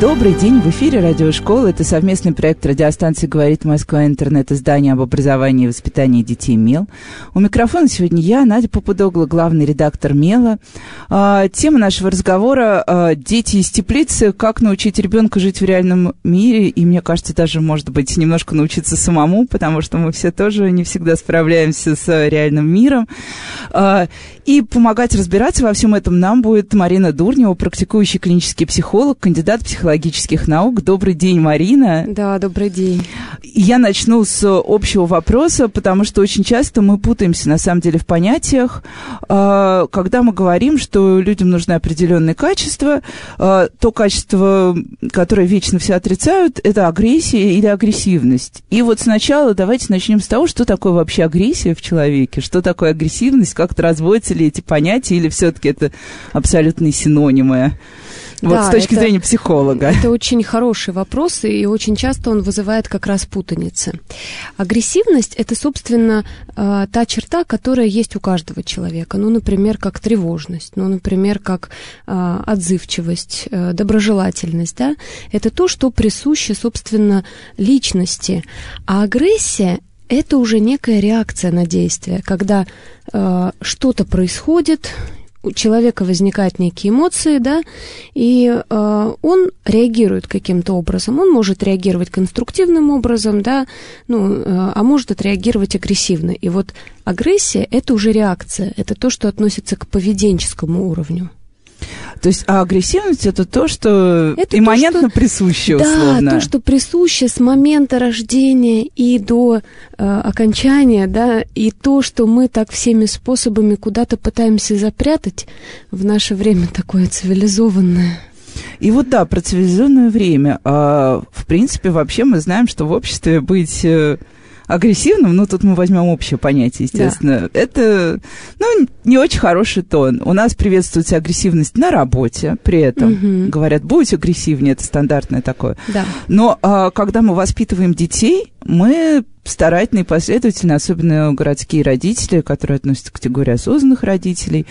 Добрый день, в эфире радиошкола. Это совместный проект радиостанции «Говорит Москва. Интернет. Издание об образовании и воспитании детей МЕЛ». У микрофона сегодня я, Надя Попудогла, главный редактор МЕЛа. А, тема нашего разговора а, «Дети из теплицы. Как научить ребенка жить в реальном мире?» И мне кажется, даже, может быть, немножко научиться самому, потому что мы все тоже не всегда справляемся с реальным миром. И помогать разбираться во всем этом нам будет Марина Дурнева, практикующий клинический психолог, кандидат психологических наук. Добрый день, Марина. Да, добрый день. Я начну с общего вопроса, потому что очень часто мы путаемся, на самом деле, в понятиях. А, когда мы говорим, что людям нужны определенные качества, а, то качество, которое вечно все отрицают, это агрессия или агрессивность. И вот сначала давайте начнем с того, что такое вообще агрессия в человеке, что такое агрессивность, как это разводится ли эти понятия, или все-таки это абсолютные синонимы? Вот да, с точки это, зрения психолога. Это очень хороший вопрос, и очень часто он вызывает как раз путаницы. Агрессивность – это, собственно, э, та черта, которая есть у каждого человека. Ну, например, как тревожность, ну, например, как э, отзывчивость, э, доброжелательность. Да? Это то, что присуще, собственно, личности. А агрессия это уже некая реакция на действие, когда э, что-то происходит, у человека возникают некие эмоции, да, и э, он реагирует каким-то образом. Он может реагировать конструктивным образом, да, ну, э, а может отреагировать агрессивно. И вот агрессия – это уже реакция, это то, что относится к поведенческому уровню. То есть, а агрессивность это то, что это имманентно то, что, присуще, условно. Да, то, что присуще с момента рождения и до э, окончания, да, и то, что мы так всеми способами куда-то пытаемся запрятать в наше время такое цивилизованное. И вот да, про цивилизованное время. А, в принципе, вообще мы знаем, что в обществе быть э, агрессивным, ну, тут мы возьмем общее понятие, естественно, да. это, ну, не очень хороший тон. У нас приветствуется агрессивность на работе, при этом угу. говорят, будь агрессивнее, это стандартное такое. Да. Но а, когда мы воспитываем детей, мы старательно и последовательно, особенно городские родители, которые относятся к категории осознанных родителей,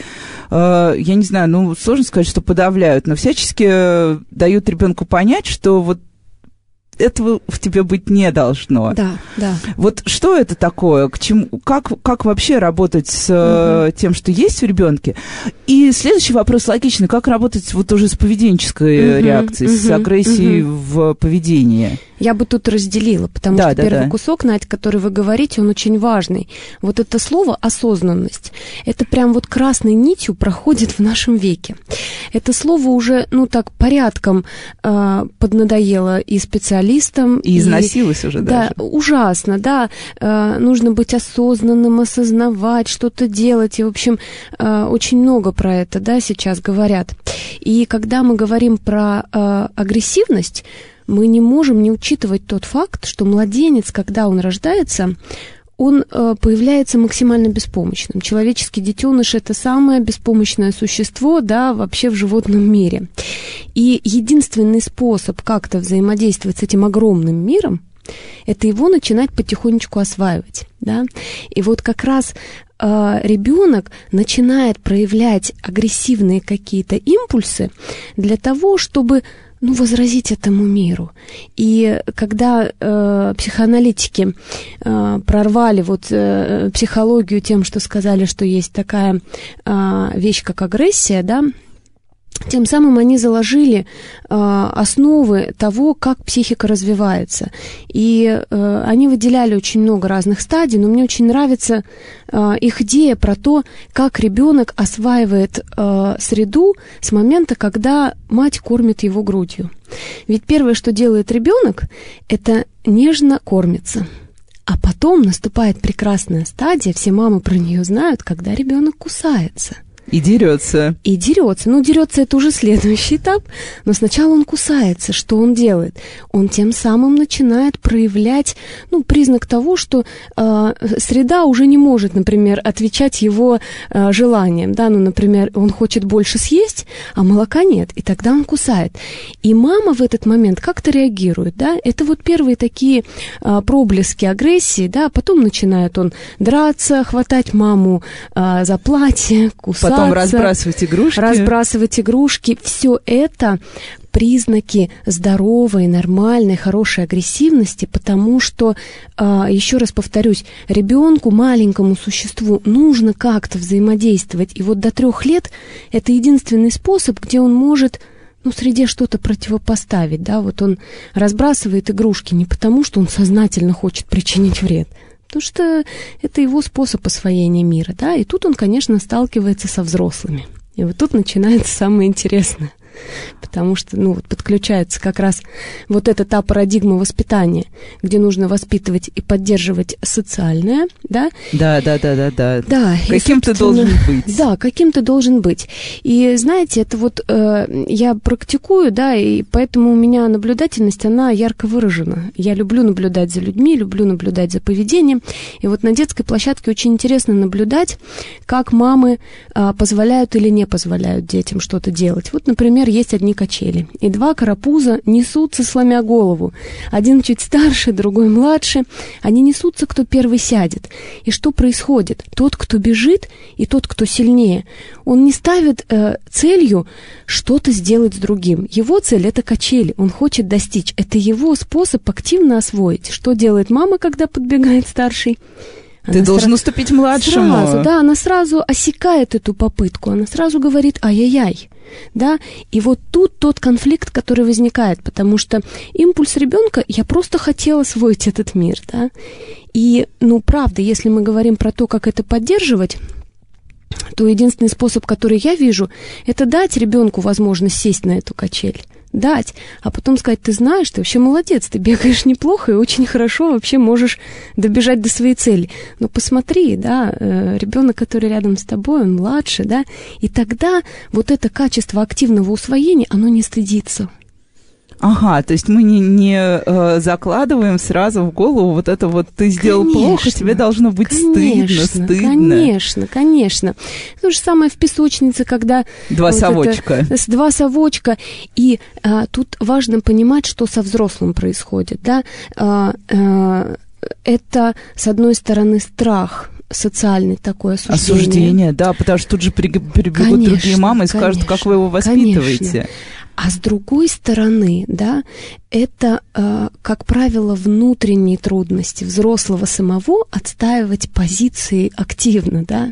э, я не знаю, ну, сложно сказать, что подавляют, но всячески э, дают ребенку понять, что вот этого в тебе быть не должно. Да, да. Вот что это такое? К чему, как, как вообще работать с угу. тем, что есть в ребенке? И следующий вопрос логичный. Как работать вот уже с поведенческой угу, реакцией, угу, с агрессией угу. в поведении? Я бы тут разделила, потому да, что да, первый да. кусок, Надь, который вы говорите, он очень важный. Вот это слово «осознанность», это прям вот красной нитью проходит в нашем веке. Это слово уже, ну так, порядком э, поднадоело и специалистам. И износилось и, уже да, даже. ужасно, да. Э, нужно быть осознанным, осознавать, что-то делать. И, в общем, э, очень много про это, да, сейчас говорят. И когда мы говорим про э, агрессивность, мы не можем не учитывать тот факт, что младенец, когда он рождается, он э, появляется максимально беспомощным. Человеческий детеныш это самое беспомощное существо, да, вообще в животном мире. И единственный способ как-то взаимодействовать с этим огромным миром, это его начинать потихонечку осваивать, да. И вот как раз э, ребенок начинает проявлять агрессивные какие-то импульсы для того, чтобы ну, возразить этому миру. И когда э, психоаналитики э, прорвали вот э, психологию тем, что сказали, что есть такая э, вещь, как агрессия, да, тем самым они заложили э, основы того, как психика развивается. И э, они выделяли очень много разных стадий, но мне очень нравится э, их идея про то, как ребенок осваивает э, среду с момента, когда мать кормит его грудью. Ведь первое, что делает ребенок, это нежно кормится. А потом наступает прекрасная стадия, все мамы про нее знают, когда ребенок кусается – И дерется. И дерется. Ну, дерется это уже следующий этап. Но сначала он кусается. Что он делает? Он тем самым начинает проявлять, ну, признак того, что э, среда уже не может, например, отвечать его э, желаниям. Да, ну, например, он хочет больше съесть, а молока нет. И тогда он кусает. И мама в этот момент как-то реагирует, да. Это вот первые такие э, проблески агрессии, да. Потом начинает он драться, хватать маму э, за платье. Потом разбрасывать игрушки. Разбрасывать игрушки. Все это признаки здоровой, нормальной, хорошей агрессивности, потому что, а, еще раз повторюсь, ребенку, маленькому существу нужно как-то взаимодействовать. И вот до трех лет это единственный способ, где он может ну, среде что-то противопоставить, да, вот он разбрасывает игрушки не потому, что он сознательно хочет причинить вред, потому что это его способ освоения мира, да, и тут он, конечно, сталкивается со взрослыми. И вот тут начинается самое интересное потому что, ну, подключается как раз вот эта та парадигма воспитания, где нужно воспитывать и поддерживать социальное, да? Да, да, да, да, да. Да. Каким ты должен быть. Да, каким ты должен быть. И знаете, это вот э, я практикую, да, и поэтому у меня наблюдательность, она ярко выражена. Я люблю наблюдать за людьми, люблю наблюдать за поведением. И вот на детской площадке очень интересно наблюдать, как мамы э, позволяют или не позволяют детям что-то делать. Вот, например, есть одни качели, и два карапуза несутся, сломя голову. Один чуть старше, другой младше. Они несутся, кто первый сядет. И что происходит? Тот, кто бежит, и тот, кто сильнее, он не ставит э, целью что-то сделать с другим. Его цель — это качели, он хочет достичь. Это его способ активно освоить. Что делает мама, когда подбегает старший? Ты должен уступить младшему. Сразу, да, она сразу осекает эту попытку, она сразу говорит «ай-яй-яй» да, и вот тут тот конфликт, который возникает, потому что импульс ребенка, я просто хотела освоить этот мир, да, и, ну, правда, если мы говорим про то, как это поддерживать, то единственный способ, который я вижу, это дать ребенку возможность сесть на эту качель дать, а потом сказать, ты знаешь, ты вообще молодец, ты бегаешь неплохо и очень хорошо вообще можешь добежать до своей цели. Но посмотри, да, э, ребенок, который рядом с тобой, он младше, да, и тогда вот это качество активного усвоения, оно не стыдится. Ага, то есть мы не, не э, закладываем сразу в голову вот это вот ты сделал конечно, плохо, тебе должно быть конечно, стыдно, стыдно. Конечно, конечно. То же самое в песочнице, когда... Два вот совочка. Это, два совочка. И а, тут важно понимать, что со взрослым происходит, да. А, а, это, с одной стороны, страх, социальный такое осуждение. Осуждение, да, потому что тут же прибегут конечно, другие мамы и скажут, как вы его воспитываете. Конечно. А с другой стороны, да, это, э, как правило, внутренние трудности взрослого самого отстаивать позиции активно, да.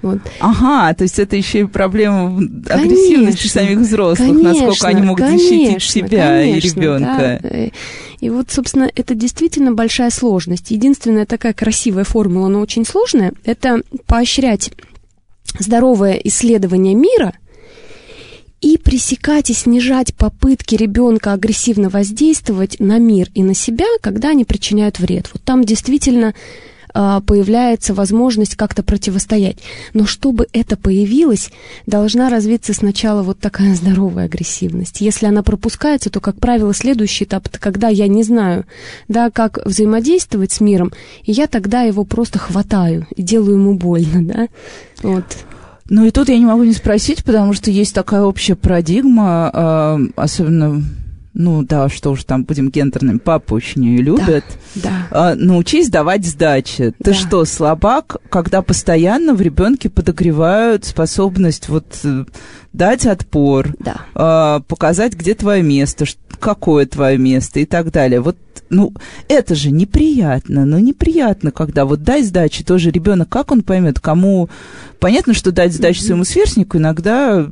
Вот. Ага, то есть это еще и проблема конечно, агрессивности самих взрослых, конечно, насколько они могут конечно, защитить себя конечно, и ребенка. Да. И вот, собственно, это действительно большая сложность. Единственная такая красивая формула, но очень сложная, это поощрять здоровое исследование мира – и пресекать и снижать попытки ребенка агрессивно воздействовать на мир и на себя, когда они причиняют вред. Вот там действительно а, появляется возможность как-то противостоять. Но чтобы это появилось, должна развиться сначала вот такая здоровая агрессивность. Если она пропускается, то, как правило, следующий этап, это когда я не знаю, да, как взаимодействовать с миром, и я тогда его просто хватаю и делаю ему больно, да, вот. Ну и тут я не могу не спросить, потому что есть такая общая парадигма, э, особенно ну да, что уж там будем гендерными, папы очень ее любят. Да, да. А, научись давать сдачи. Да. Ты что, слабак, когда постоянно в ребенке подогревают способность вот э, дать отпор, да. а, показать, где твое место, какое твое место и так далее. Вот, ну, это же неприятно, но неприятно, когда вот дай сдачи тоже ребенок, как он поймет, кому... Понятно, что дать сдачу mm-hmm. своему сверстнику иногда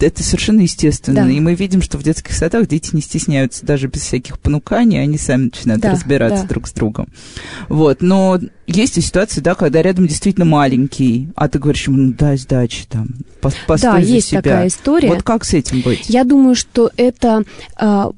это совершенно естественно. Да. И мы видим, что в детских садах дети не стесняются даже без всяких понуканий, они сами начинают да, разбираться да. друг с другом. Вот. Но есть и ситуации, да, когда рядом действительно маленький, а ты говоришь ему, ну, дай сдачи, там, постой да, за есть себя. такая история. Вот как с этим быть? Я думаю, что это... А,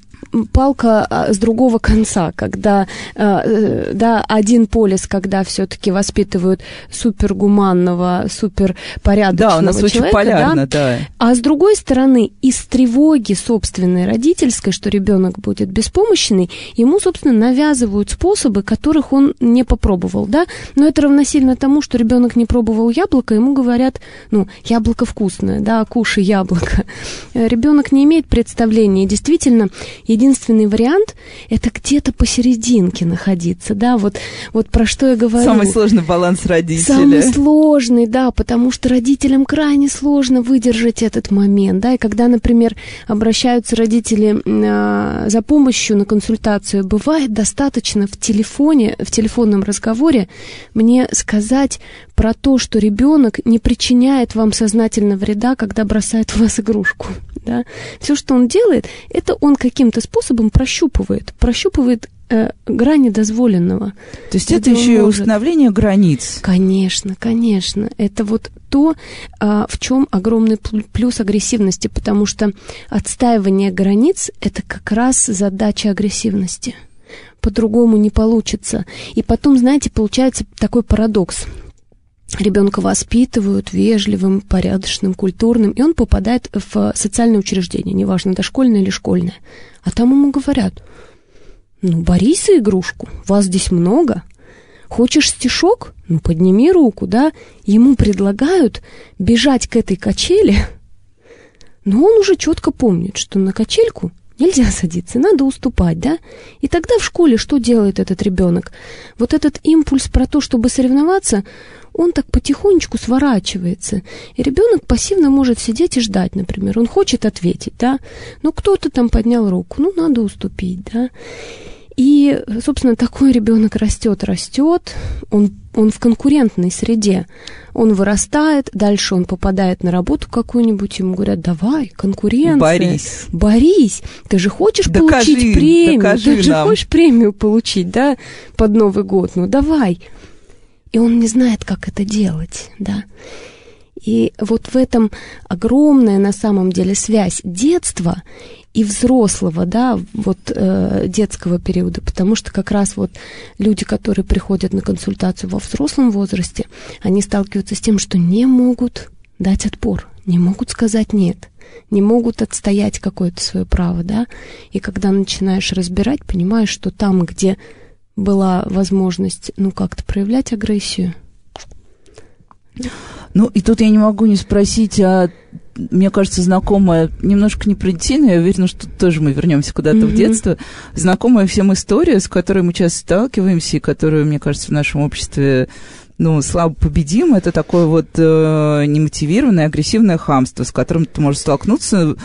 палка а, с другого конца, когда, э, да, один полис, когда все-таки воспитывают супергуманного, суперпорядочного Да, у нас человека, очень полярно, да. да. А с другой стороны, из тревоги собственной родительской, что ребенок будет беспомощный, ему, собственно, навязывают способы, которых он не попробовал, да. Но это равносильно тому, что ребенок не пробовал яблоко, ему говорят, ну, яблоко вкусное, да, кушай яблоко. Ребенок не имеет представления, и действительно, единственный вариант – это где-то посерединке находиться, да, вот, вот про что я говорю. Самый сложный баланс родителя. Самый сложный, да, потому что родителям крайне сложно выдержать этот момент, да, и когда, например, обращаются родители э, за помощью на консультацию, бывает достаточно в телефоне, в телефонном разговоре мне сказать про то, что ребенок не причиняет вам сознательно вреда, когда бросает в вас игрушку. Да? Все, что он делает, это он каким-то способом прощупывает, прощупывает э, грани дозволенного. То есть это еще и установление границ. Конечно, конечно. Это вот то, э, в чем огромный плюс агрессивности, потому что отстаивание границ это как раз задача агрессивности. По-другому не получится. И потом, знаете, получается такой парадокс ребенка воспитывают вежливым, порядочным, культурным, и он попадает в социальное учреждение, неважно, дошкольное или школьное. А там ему говорят, ну, борись за игрушку, вас здесь много. Хочешь стишок? Ну, подними руку, да? Ему предлагают бежать к этой качели, но он уже четко помнит, что на качельку нельзя садиться, надо уступать, да? И тогда в школе что делает этот ребенок? Вот этот импульс про то, чтобы соревноваться, он так потихонечку сворачивается. И ребенок пассивно может сидеть и ждать, например. Он хочет ответить, да, но кто-то там поднял руку, ну, надо уступить, да. И, собственно, такой ребенок растет, растет, он, он в конкурентной среде. Он вырастает, дальше он попадает на работу какую-нибудь, ему говорят, давай, конкуренция. Борись. Борись. Ты же хочешь докажи, получить премию. Докажи Ты же нам. хочешь премию получить, да, под Новый год. Ну, давай и он не знает, как это делать, да. И вот в этом огромная на самом деле связь детства и взрослого, да, вот э, детского периода, потому что как раз вот люди, которые приходят на консультацию во взрослом возрасте, они сталкиваются с тем, что не могут дать отпор, не могут сказать нет, не могут отстоять какое-то свое право, да, и когда начинаешь разбирать, понимаешь, что там, где была возможность, ну, как-то проявлять агрессию. Ну, и тут я не могу не спросить, а мне кажется, знакомая, немножко не про детей, но я уверена, что тоже мы вернемся куда-то mm-hmm. в детство, знакомая всем история, с которой мы часто сталкиваемся, и которую, мне кажется, в нашем обществе ну, слабо победим, это такое вот э, немотивированное, агрессивное хамство, с которым ты можешь столкнуться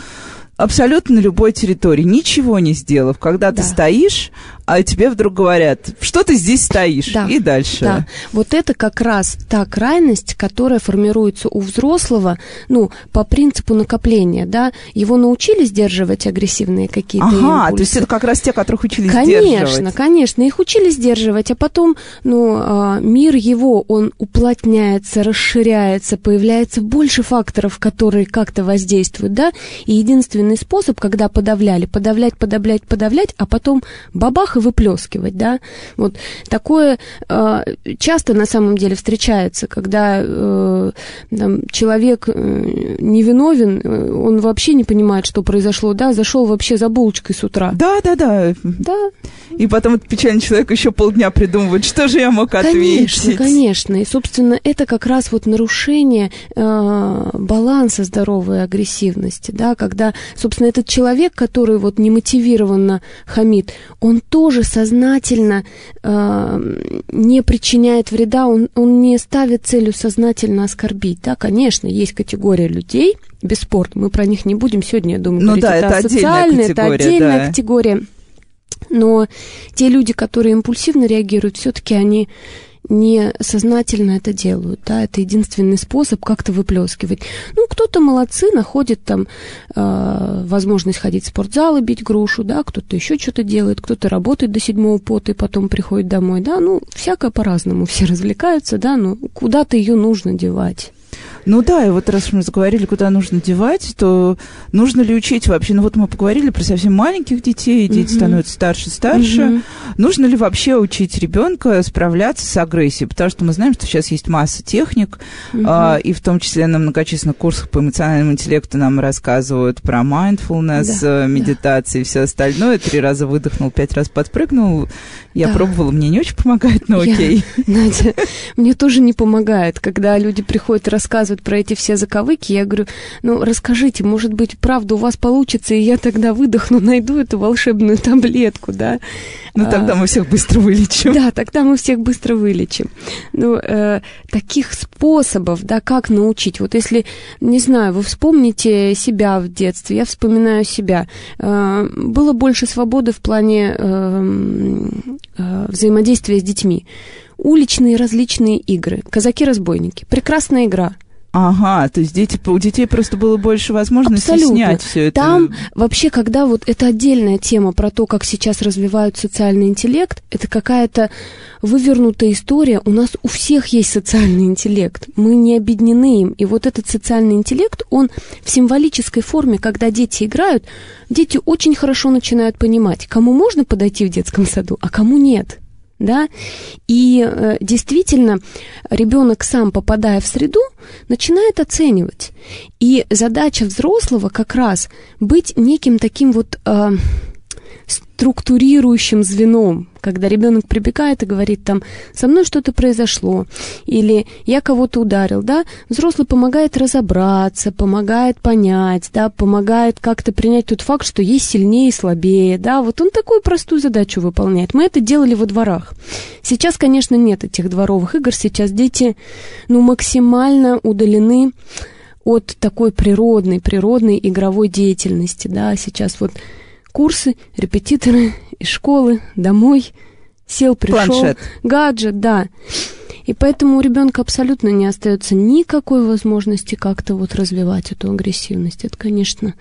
абсолютно на любой территории, ничего не сделав. Когда да. ты стоишь, а тебе вдруг говорят, что ты здесь стоишь, да. и дальше. Да. Вот это как раз та крайность, которая формируется у взрослого, ну, по принципу накопления, да, его научили сдерживать агрессивные какие-то ага, импульсы. то есть это как раз те, которых учили конечно, сдерживать. Конечно, конечно, их учили сдерживать, а потом, ну, а, мир его, он уплотняется, расширяется, появляется больше факторов, которые как-то воздействуют, да, и единственный способ, когда подавляли, подавлять, подавлять, подавлять, а потом бабах, и выплескивать, да. Вот такое э, часто на самом деле встречается, когда э, там, человек э, невиновен, э, он вообще не понимает, что произошло, да, зашел вообще за булочкой с утра. Да, да, да. Да. И потом этот печальный человек еще полдня придумывает, что же я мог конечно, ответить. Конечно, И, собственно, это как раз вот нарушение э, баланса здоровой агрессивности, да, когда, собственно, этот человек, который вот немотивированно хамит, он тоже сознательно э, не причиняет вреда, он, он не ставит целью сознательно оскорбить, да, конечно, есть категория людей, бесспорно, мы про них не будем сегодня, я думаю, ну, говорить, да, это, это социальная, это отдельная да. категория. Но те люди, которые импульсивно реагируют, все-таки они не сознательно это делают, да, это единственный способ как-то выплескивать. Ну, кто-то молодцы, находит там э, возможность ходить в спортзал и бить грушу, да, кто-то еще что-то делает, кто-то работает до седьмого пота и потом приходит домой, да, ну, всякое по-разному, все развлекаются, да, но куда-то ее нужно девать. Ну да, и вот раз мы заговорили, куда нужно девать, то нужно ли учить вообще? Ну вот мы поговорили про совсем маленьких детей, дети угу. становятся старше, старше. Угу. Нужно ли вообще учить ребенка справляться с агрессией? Потому что мы знаем, что сейчас есть масса техник, угу. а, и в том числе на многочисленных курсах по эмоциональному интеллекту нам рассказывают про mindfulness, да, медитации да. и все остальное. Три раза выдохнул, пять раз подпрыгнул. Я да. пробовала, мне не очень помогает, но окей. Я, Надя, мне тоже не помогает, когда люди приходят и рассказывают про эти все заковыки. Я говорю, ну, расскажите, может быть, правда у вас получится, и я тогда выдохну, найду эту волшебную таблетку, да? Ну, тогда а, мы всех быстро вылечим. Да, тогда мы всех быстро вылечим. Ну, э, таких способов, да, как научить. Вот если, не знаю, вы вспомните себя в детстве, я вспоминаю себя. Э, было больше свободы в плане э, э, взаимодействия с детьми. Уличные различные игры. Казаки-разбойники. Прекрасная игра. Ага, то есть дети, у детей просто было больше возможностей Абсолютно. снять все это. Там вообще, когда вот это отдельная тема про то, как сейчас развивают социальный интеллект, это какая-то вывернутая история. У нас у всех есть социальный интеллект. Мы не объединены им. И вот этот социальный интеллект, он в символической форме, когда дети играют, дети очень хорошо начинают понимать, кому можно подойти в детском саду, а кому нет да, и э, действительно ребенок сам, попадая в среду, начинает оценивать. И задача взрослого как раз быть неким таким вот э, структурирующим звеном, когда ребенок прибегает и говорит там, со мной что-то произошло, или я кого-то ударил, да, взрослый помогает разобраться, помогает понять, да, помогает как-то принять тот факт, что есть сильнее и слабее, да, вот он такую простую задачу выполняет. Мы это делали во дворах. Сейчас, конечно, нет этих дворовых игр, сейчас дети, ну, максимально удалены от такой природной, природной игровой деятельности, да, сейчас вот курсы, репетиторы из школы, домой, сел, пришел. Планшет. Гаджет, да. И поэтому у ребенка абсолютно не остается никакой возможности как-то вот развивать эту агрессивность. Это, конечно,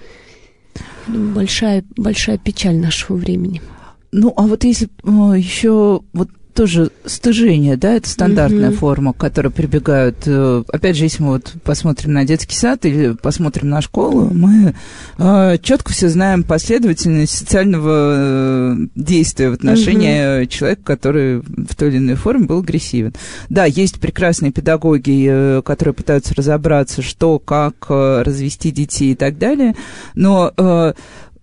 большая, большая печаль нашего времени. Ну, а вот если э, еще вот тоже стыжение, да, это стандартная mm-hmm. форма, к которой прибегают. Э, опять же, если мы вот посмотрим на детский сад или посмотрим на школу, мы э, четко все знаем последовательность социального э, действия в отношении mm-hmm. человека, который в той или иной форме был агрессивен. Да, есть прекрасные педагоги, э, которые пытаются разобраться, что, как развести детей и так далее, но э,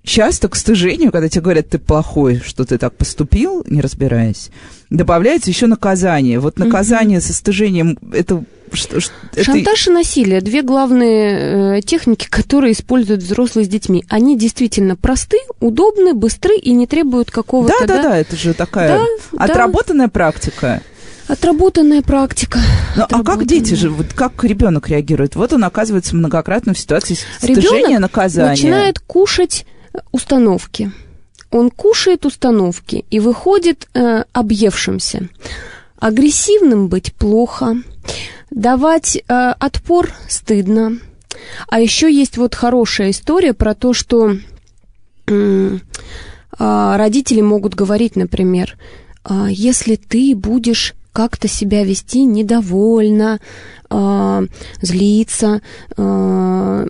часто к стыжению, когда тебе говорят, ты плохой, что ты так поступил, не разбираясь, добавляется еще наказание. Вот наказание mm-hmm. со стыжением, это что, что, Шантаж это... и насилие – две главные э, техники, которые используют взрослые с детьми. Они действительно просты, удобны, быстры и не требуют какого-то... Да, да, да, это же такая да, отработанная да. практика. Отработанная практика. Ну, а как дети же, вот как ребенок реагирует? Вот он оказывается многократно в ситуации стыжения наказания. начинает кушать установки. Он кушает установки и выходит э, объевшимся. Агрессивным быть плохо, давать э, отпор стыдно. А еще есть вот хорошая история про то, что э, родители могут говорить, например, «А если ты будешь как-то себя вести недовольно, э, злиться, э,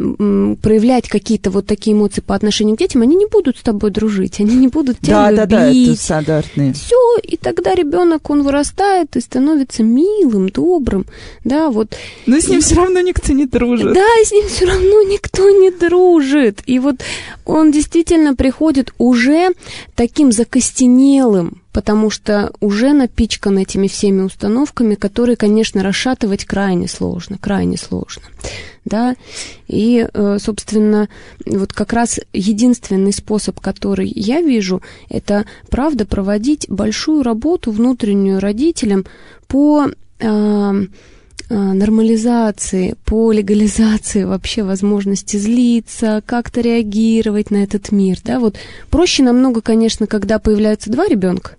проявлять какие-то вот такие эмоции по отношению к детям, они не будут с тобой дружить, они не будут тебя да, любить. Да, да, это стандартные. Все, и тогда ребенок, он вырастает и становится милым, добрым, да, вот. Но с ним и... все равно никто не дружит. Да, с ним все равно никто не дружит. И вот он действительно приходит уже таким закостенелым, потому что уже напичкан этими всеми установками, которые, конечно, расшатывать крайне сложно, крайне сложно. Да? И, э, собственно, вот как раз единственный способ, который я вижу, это, правда, проводить большую работу внутреннюю родителям по э, э, нормализации, по легализации вообще возможности злиться, как-то реагировать на этот мир, да, вот проще намного, конечно, когда появляются два ребенка,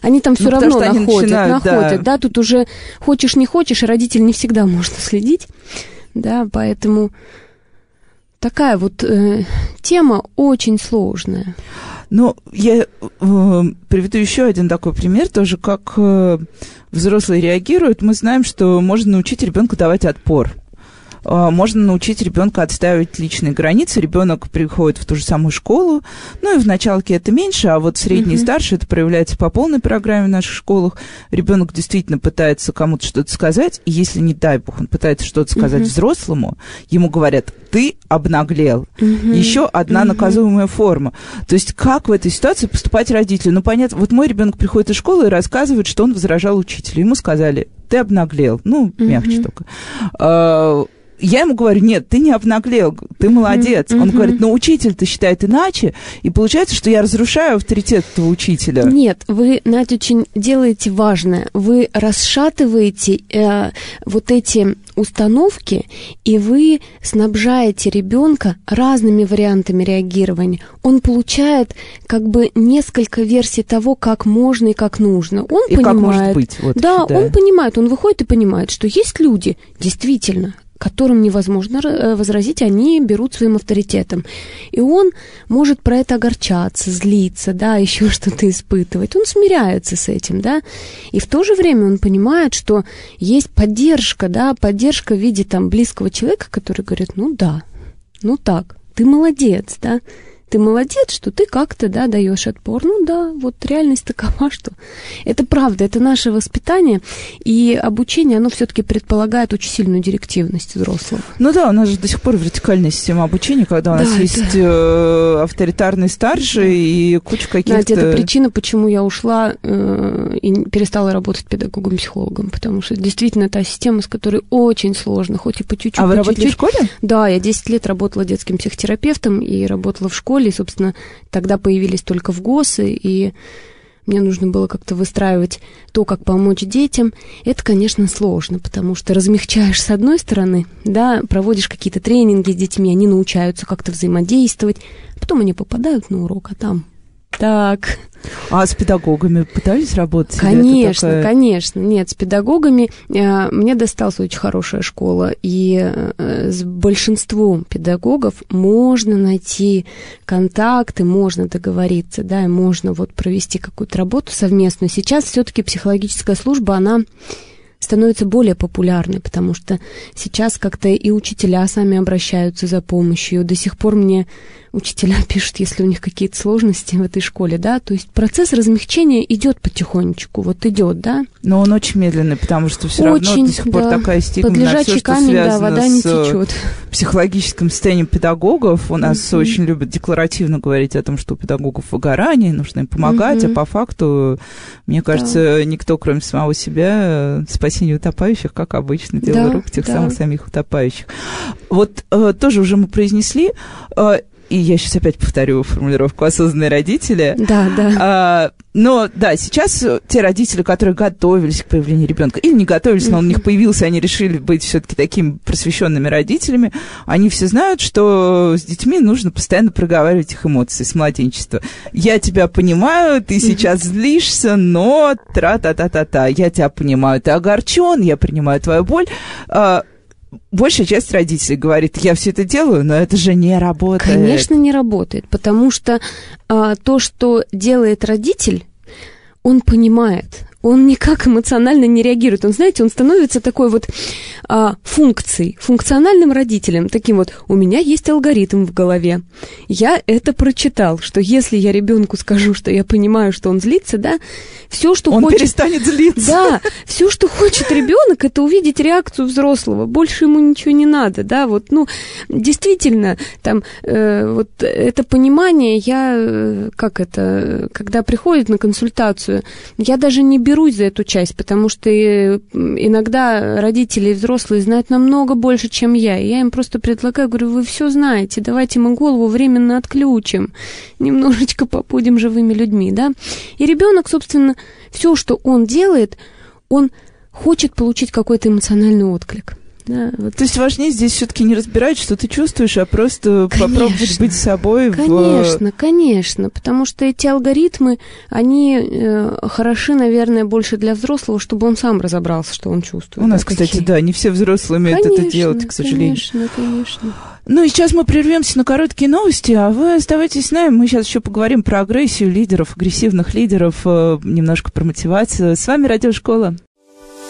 они там все ну, равно находят, начинают, находят, да. да, тут уже хочешь не хочешь, родитель не всегда можно следить, да, поэтому такая вот э, тема очень сложная. Ну, я э, приведу еще один такой пример, тоже как э, взрослые реагируют. Мы знаем, что можно научить ребенка давать отпор. А, можно научить ребенка отстаивать личные границы. Ребенок приходит в ту же самую школу, ну и в началке это меньше, а вот средний и старший это проявляется по полной программе в наших школах. Ребенок действительно пытается кому-то что-то сказать, и если, не дай бог, он пытается что-то сказать взрослому, ему говорят, ты обнаглел. Еще одна наказуемая форма. То есть как в этой ситуации поступать родителю? Ну, понятно, вот мой ребенок приходит из школы и рассказывает, что он возражал учителю. Ему сказали, ты обнаглел. Ну, мягче только. Я ему говорю, нет, ты не обнаглел, ты молодец. Mm-hmm. Он говорит, но учитель-то считает иначе, и получается, что я разрушаю авторитет этого учителя. Нет, вы, Надя, очень делаете важное. Вы расшатываете э, вот эти установки, и вы снабжаете ребенка разными вариантами реагирования. Он получает как бы несколько версий того, как можно и как нужно. Он и понимает, как может быть. Вот, да, да, он понимает, он выходит и понимает, что есть люди, действительно, которым невозможно э, возразить, они берут своим авторитетом. И он может про это огорчаться, злиться, да, еще что-то испытывать. Он смиряется с этим, да. И в то же время он понимает, что есть поддержка, да, поддержка в виде там близкого человека, который говорит, ну да, ну так, ты молодец, да ты молодец, что ты как-то, да, даешь отпор. Ну да, вот реальность такова, что это правда, это наше воспитание, и обучение, оно все-таки предполагает очень сильную директивность взрослого. Ну да, у нас же до сих пор вертикальная система обучения, когда у нас да, есть это... авторитарный старший и куча каких-то... Знаете, это причина, почему я ушла э, и перестала работать педагогом-психологом, потому что действительно та система, с которой очень сложно, хоть и по чуть-чуть. А вы работаете в школе? Да, я 10 лет работала детским психотерапевтом и работала в школе, и, собственно, тогда появились только в ГОСы, и мне нужно было как-то выстраивать то, как помочь детям. Это, конечно, сложно, потому что размягчаешь с одной стороны, да, проводишь какие-то тренинги с детьми, они научаются как-то взаимодействовать, потом они попадают на урок, а там так. А с педагогами пытались работать? Конечно, такая... конечно. Нет, с педагогами э, мне досталась очень хорошая школа, и э, с большинством педагогов можно найти контакты, можно договориться, да, и можно вот провести какую-то работу совместную. Сейчас все-таки психологическая служба, она становится более популярной, потому что сейчас как-то и учителя сами обращаются за помощью. До сих пор мне учителя пишут, если у них какие-то сложности в этой школе, да, то есть процесс размягчения идет потихонечку, вот идет, да. Но он очень медленный, потому что все равно до сих пор да. такая стигма Под на все, что камень, да, вода не течет. психологическим состоянием педагогов. У нас mm-hmm. очень любят декларативно говорить о том, что у педагогов выгорание, нужно им помогать, mm-hmm. а по факту, мне кажется, да. никто, кроме самого себя, спасение утопающих, как обычно, дело да, рук тех да. самых самих утопающих. Вот э, тоже уже мы произнесли, э, и я сейчас опять повторю формулировку осознанные родители. Да, да. А, но да, сейчас те родители, которые готовились к появлению ребенка, или не готовились, но он у них появился, они решили быть все-таки такими просвещенными родителями, они все знают, что с детьми нужно постоянно проговаривать их эмоции с младенчества. Я тебя понимаю, ты сейчас злишься, но тра-та-та-та-та, я тебя понимаю, ты огорчен, я принимаю твою боль. А, большая часть родителей говорит, я все это делаю, но это же не работает. Конечно, не работает, потому что а, то, что делает родитель, он понимает, он никак эмоционально не реагирует. Он, знаете, он становится такой вот а, функцией, функциональным родителем. Таким вот, у меня есть алгоритм в голове. Я это прочитал, что если я ребенку скажу, что я понимаю, что он злится, да, все, что он хочет... перестанет злиться. Да, все, что хочет ребенок, это увидеть реакцию взрослого. Больше ему ничего не надо, да, вот, ну, действительно, там, э, вот это понимание, я, э, как это, когда приходит на консультацию, я даже не берусь за эту часть, потому что иногда родители и взрослые знают намного больше, чем я. И я им просто предлагаю, говорю, вы все знаете, давайте мы голову временно отключим, немножечко побудем живыми людьми, да. И ребенок, собственно, все, что он делает, он хочет получить какой-то эмоциональный отклик. Да, вот. То есть важнее здесь все-таки не разбирать, что ты чувствуешь, а просто конечно, попробовать быть собой. Конечно, в... конечно, потому что эти алгоритмы, они э, хороши, наверное, больше для взрослого, чтобы он сам разобрался, что он чувствует. У нас, да, кстати, да, не все взрослые умеют конечно, это делать, к сожалению. Конечно, конечно. Ну и сейчас мы прервемся на короткие новости, а вы оставайтесь с нами. Мы сейчас еще поговорим про агрессию лидеров, агрессивных лидеров, э, немножко про мотивацию. С вами Радиошкола.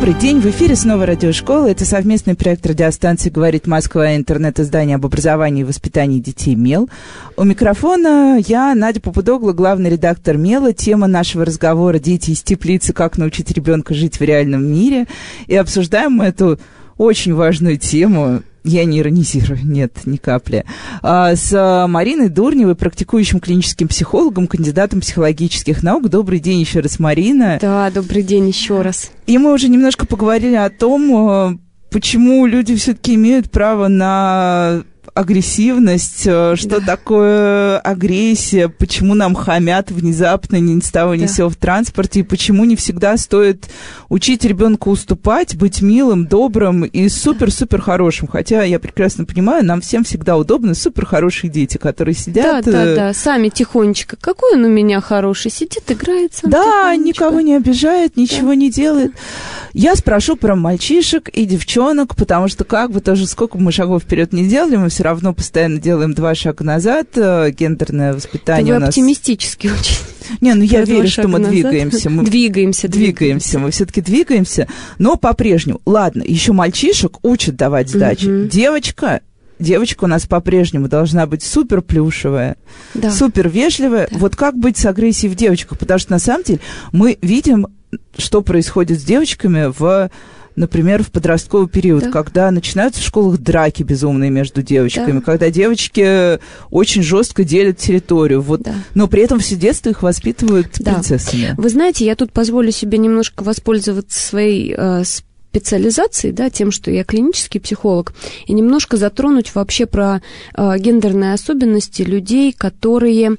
Добрый день, в эфире снова радиошкола. Это совместный проект радиостанции «Говорит Москва» и интернет-издание об образовании и воспитании детей «Мел». У микрофона я, Надя Попудогла, главный редактор «Мела». Тема нашего разговора «Дети из теплицы. Как научить ребенка жить в реальном мире». И обсуждаем мы эту очень важную тему я не иронизирую, нет, ни капли. А, с Мариной Дурневой, практикующим клиническим психологом, кандидатом психологических наук. Добрый день еще раз, Марина. Да, добрый день еще раз. И мы уже немножко поговорили о том, э, почему люди все-таки имеют право на агрессивность, э, что да. такое агрессия, почему нам хамят внезапно ни с того ни да. сего в транспорте, и почему не всегда стоит учить ребенка уступать, быть милым, добрым и супер-супер хорошим. Хотя я прекрасно понимаю, нам всем всегда удобно супер хорошие дети, которые сидят... Да, да, э, да, сами тихонечко. Какой он у меня хороший, сидит, играет сам Да, тихонечко. никого не обижает, ничего да. не делает. Я спрошу про мальчишек и девчонок, потому что как бы тоже сколько мы шагов вперед не делали, мы все равно постоянно делаем два шага назад. Э, гендерное воспитание Вы у нас... оптимистически очень. Не, ну я верю, что мы назад. двигаемся. Мы двигаемся, двигаемся. Мы все-таки двигаемся, но по-прежнему. Ладно, еще мальчишек учат давать сдачи. Угу. Девочка девочка у нас по-прежнему должна быть супер плюшевая, да. супер вежливая. Да. Вот как быть с агрессией в девочках? Потому что на самом деле мы видим, что происходит с девочками в например, в подростковый период, да. когда начинаются в школах драки безумные между девочками, да. когда девочки очень жестко делят территорию, вот, да. но при этом все детство их воспитывают да. принцессами. Вы знаете, я тут позволю себе немножко воспользоваться своей э, специализацией, да, тем, что я клинический психолог, и немножко затронуть вообще про э, гендерные особенности людей, которые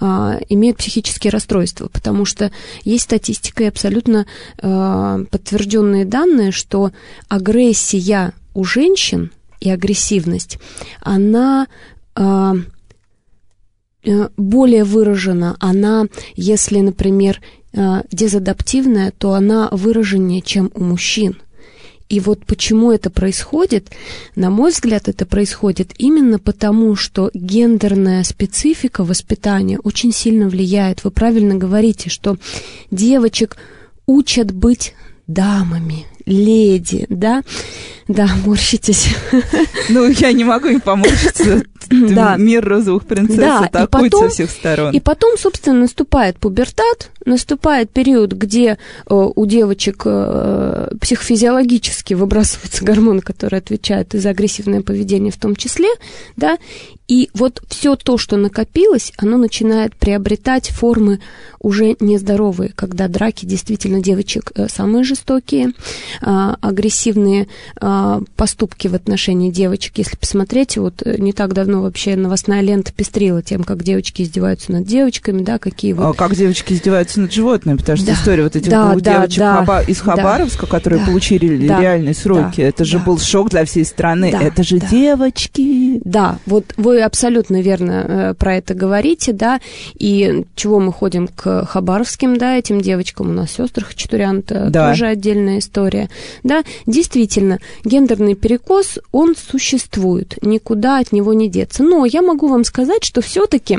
э, имеют психические расстройства, потому что есть статистика и абсолютно э, подтвержденные данные, что агрессия у женщин и агрессивность, она э, более выражена, она, если, например, дезадаптивная, то она выраженнее, чем у мужчин. И вот почему это происходит, на мой взгляд, это происходит именно потому, что гендерная специфика воспитания очень сильно влияет. Вы правильно говорите, что девочек учат быть дамами, леди, да? Да, морщитесь. Ну, я не могу им поморщиться. Да. Мир розовых принцесс да, атакует потом, со всех сторон. И потом, собственно, наступает пубертат, наступает период, где э, у девочек э, психофизиологически выбрасываются гормоны, которые отвечают и за агрессивное поведение в том числе, да, и вот все то, что накопилось, оно начинает приобретать формы уже нездоровые, когда драки действительно девочек э, самые жестокие, а, агрессивные а, поступки в отношении девочек. Если посмотреть, вот э, не так давно вообще новостная лента пестрила тем, как девочки издеваются над девочками, да, какие вот... А как девочки издеваются над животными, потому что да. история вот этих да, двух да, девочек да, Хаба... из Хабаровска, да, которые да, получили да, реальные сроки, да, это же да. был шок для всей страны. Да, это же да. девочки. Да, вот вы абсолютно верно э, про это говорите, да, и чего мы ходим к хабаровским, да, этим девочкам, у нас сестры Хачатурян, да. тоже отдельная история да, действительно, гендерный перекос, он существует, никуда от него не деться. Но я могу вам сказать, что все-таки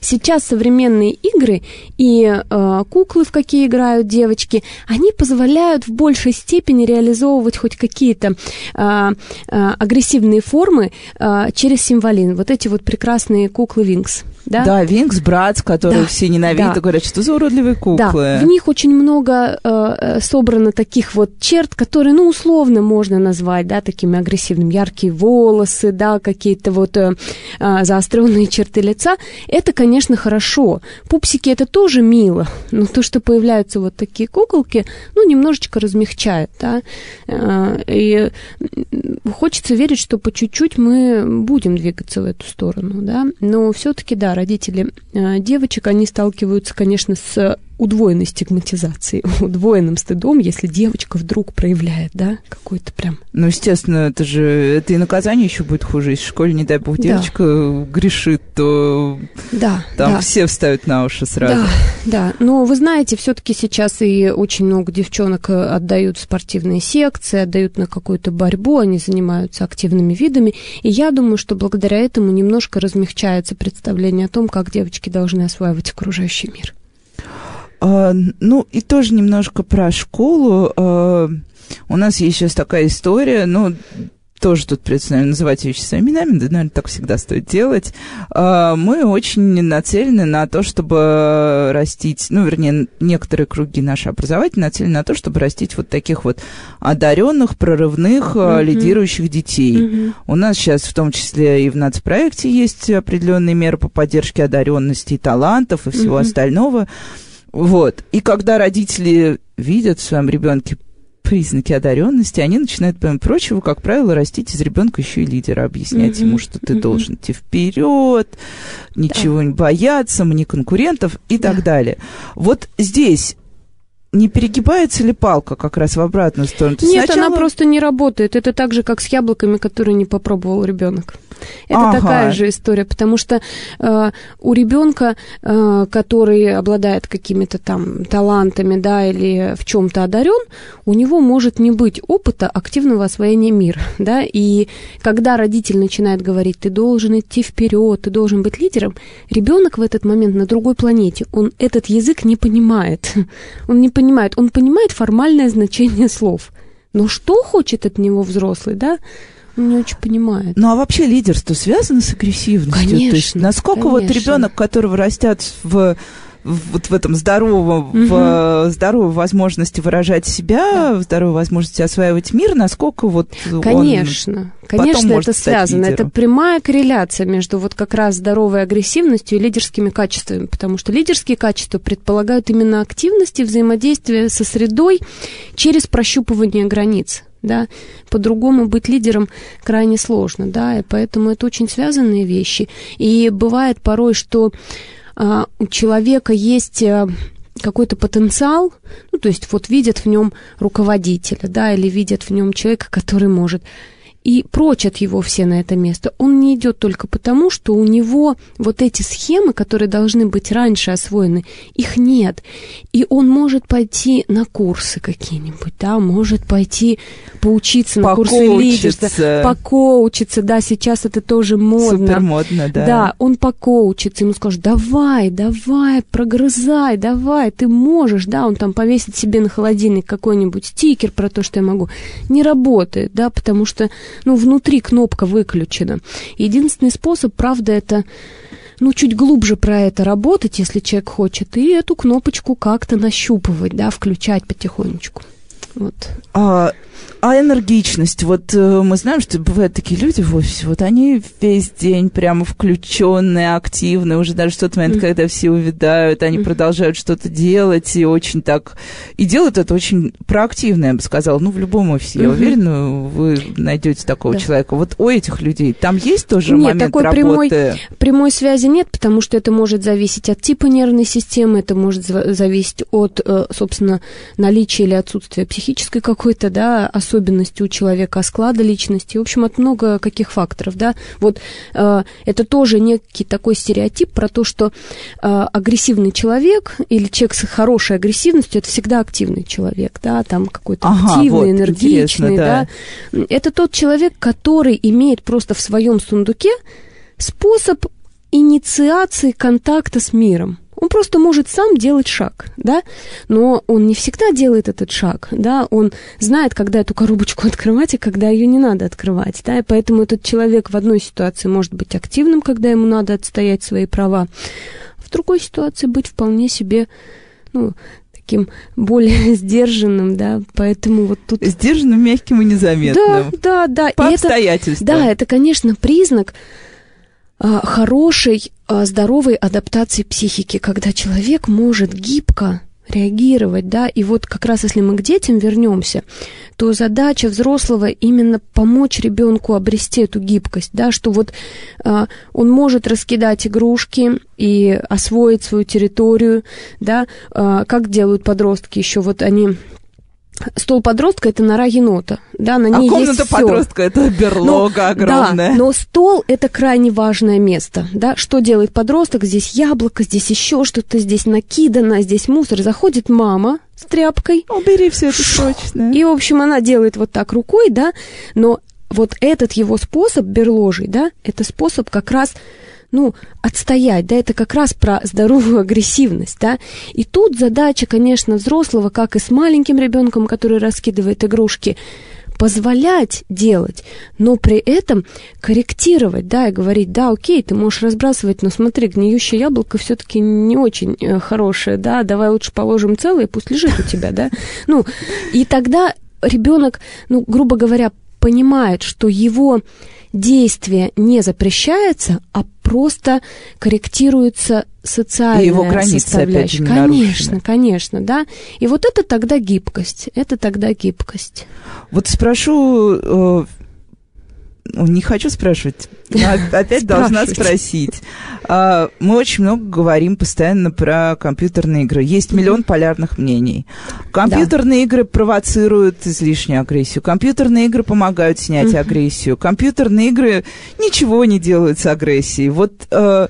сейчас современные игры и э, куклы, в какие играют девочки, они позволяют в большей степени реализовывать хоть какие-то э, э, агрессивные формы э, через символин. Вот эти вот прекрасные куклы Винкс. Да, да Винкс, Братс, которые да, все ненавидят да. и говорят, что за уродливые куклы. Да, в них очень много э, э собрано таких вот черт, которые, ну, условно можно назвать, да, такими агрессивными. Яркие волосы, да, какие-то вот э, э, заостренные черты лица. Это, конечно, хорошо. Пупсики это тоже мило, но то, что появляются вот такие куколки, ну, немножечко размягчает, да. Э, и хочется верить, что по чуть-чуть мы будем двигаться в эту сторону, да. Но все-таки, да, родители э, девочек, они сталкиваются, конечно, с удвоенной стигматизацией, удвоенным стыдом, если девочка вдруг проявляет, да, какой-то прям... Ну, естественно, это же, это и наказание еще будет хуже. Если в школе, не дай бог, девочка да. грешит, то да, там да. все встают на уши сразу. Да, да. Но вы знаете, все-таки сейчас и очень много девчонок э, отдают в спортивные секции, отдают на какую-то борьбу, они занимаются активными видами. И я думаю, что благодаря этому немножко размягчается представление о том, как девочки должны осваивать окружающий мир. А, ну, и тоже немножко про школу. А, у нас есть сейчас такая история, ну, тоже тут придется, наверное, называть вещи своими именами, да, наверное, так всегда стоит делать. А, мы очень нацелены на то, чтобы растить, ну, вернее, некоторые круги наши образовательные нацелены на то, чтобы растить вот таких вот одаренных, прорывных, mm-hmm. лидирующих детей. Mm-hmm. У нас сейчас в том числе и в нацпроекте есть определенные меры по поддержке одаренности и талантов и всего mm-hmm. остального. Вот. И когда родители видят в своем ребенке признаки одаренности, они начинают, помимо прочего, как правило, растить из ребенка еще и лидера, объяснять mm-hmm. ему, что ты mm-hmm. должен идти вперед, ничего да. не бояться, мне конкурентов и да. так далее. Вот здесь не перегибается ли палка как раз в обратную сторону? То Нет, сначала... она просто не работает. Это так же, как с яблоками, которые не попробовал ребенок. Это ага. такая же история, потому что э, у ребенка, э, который обладает какими-то там талантами, да, или в чем-то одарен, у него может не быть опыта активного освоения мира, да, и когда родитель начинает говорить, ты должен идти вперед, ты должен быть лидером, ребенок в этот момент на другой планете, он этот язык не понимает, он не понимает, он понимает формальное значение слов, но что хочет от него взрослый, да, он не очень понимает. Ну а вообще лидерство связано с агрессивностью? Конечно. То есть насколько конечно. вот ребенок, которого растят в вот в этом здоровом, угу. в здоровой возможности выражать себя, да. в здоровой возможности осваивать мир, насколько вот Конечно, он конечно, это связано. Лидером. Это прямая корреляция между вот как раз здоровой агрессивностью и лидерскими качествами, потому что лидерские качества предполагают именно активность и взаимодействие со средой через прощупывание границ да, по-другому быть лидером крайне сложно, да, и поэтому это очень связанные вещи. И бывает порой, что у человека есть а, какой-то потенциал, ну, то есть вот видят в нем руководителя, да, или видят в нем человека, который может и прочат его все на это место. Он не идет только потому, что у него вот эти схемы, которые должны быть раньше освоены, их нет. И он может пойти на курсы какие-нибудь, да, может пойти поучиться на курсы лидерства, покоучиться, да, сейчас это тоже модно. Супер модно, да. Да, он покоучится, ему скажут, давай, давай, прогрызай, давай, ты можешь, да, он там повесит себе на холодильник какой-нибудь стикер про то, что я могу. Не работает, да, потому что ну, внутри кнопка выключена. Единственный способ, правда, это ну, чуть глубже про это работать, если человек хочет, и эту кнопочку как-то нащупывать, да, включать потихонечку. Вот. А, а энергичность? Вот э, мы знаем, что бывают такие люди в офисе, вот они весь день прямо включенные, активные, уже даже в тот момент, mm. когда все увядают, они mm. продолжают что-то делать и очень так... И делают это очень проактивно, я бы сказала. Ну, в любом офисе, mm-hmm. я уверена, вы найдете такого да. человека. Вот у этих людей там есть тоже нет, момент такой работы? Прямой, прямой связи нет, потому что это может зависеть от типа нервной системы, это может зависеть от, э, собственно, наличия или отсутствия психической какой-то, да, особенности у человека, склада личности, в общем, от много каких факторов, да. Вот э, это тоже некий такой стереотип про то, что э, агрессивный человек или человек с хорошей агрессивностью это всегда активный человек, да, там какой-то ага, активный, вот, энергичный, да. да. Это тот человек, который имеет просто в своем сундуке способ инициации контакта с миром. Он просто может сам делать шаг, да, но он не всегда делает этот шаг, да, он знает, когда эту коробочку открывать и когда ее не надо открывать, да, и поэтому этот человек в одной ситуации может быть активным, когда ему надо отстоять свои права, в другой ситуации быть вполне себе, ну, таким более сдержанным, да, поэтому вот тут... Сдержанным, мягким и незаметным. Да, да, да. По и обстоятельствам. Это, да, это, конечно, признак а, хорошей, а, здоровой адаптации психики, когда человек может гибко реагировать, да, и вот как раз если мы к детям вернемся, то задача взрослого именно помочь ребенку обрести эту гибкость, да, что вот э, он может раскидать игрушки и освоить свою территорию, да, э, как делают подростки еще, вот они Стол подростка это нора енота, да, на а ней комната есть подростка это берлога но, огромная. Да, но стол это крайне важное место, да. Что делает подросток? Здесь яблоко, здесь еще что-то, здесь накидано, здесь мусор. Заходит мама с тряпкой. Убери все это срочно. И, в общем, она делает вот так рукой, да, но вот этот его способ берложий, да, это способ как раз ну, отстоять, да, это как раз про здоровую агрессивность, да. И тут задача, конечно, взрослого, как и с маленьким ребенком, который раскидывает игрушки, позволять делать, но при этом корректировать, да, и говорить, да, окей, ты можешь разбрасывать, но смотри, гниющее яблоко все-таки не очень э, хорошее, да, давай лучше положим целое, пусть лежит у тебя, да. Ну, и тогда ребенок, ну, грубо говоря, понимает, что его действие не запрещается, а просто корректируется социальная и его границы, составляющая. Опять конечно, нарушены. конечно, да. И вот это тогда гибкость. Это тогда гибкость. Вот спрошу, э, не хочу спрашивать, но опять должна спросить. А, мы очень много говорим постоянно про компьютерные игры. Есть миллион полярных мнений. Компьютерные игры провоцируют излишнюю агрессию. Компьютерные игры помогают снять агрессию. Компьютерные игры ничего не делают с агрессией. Вот э,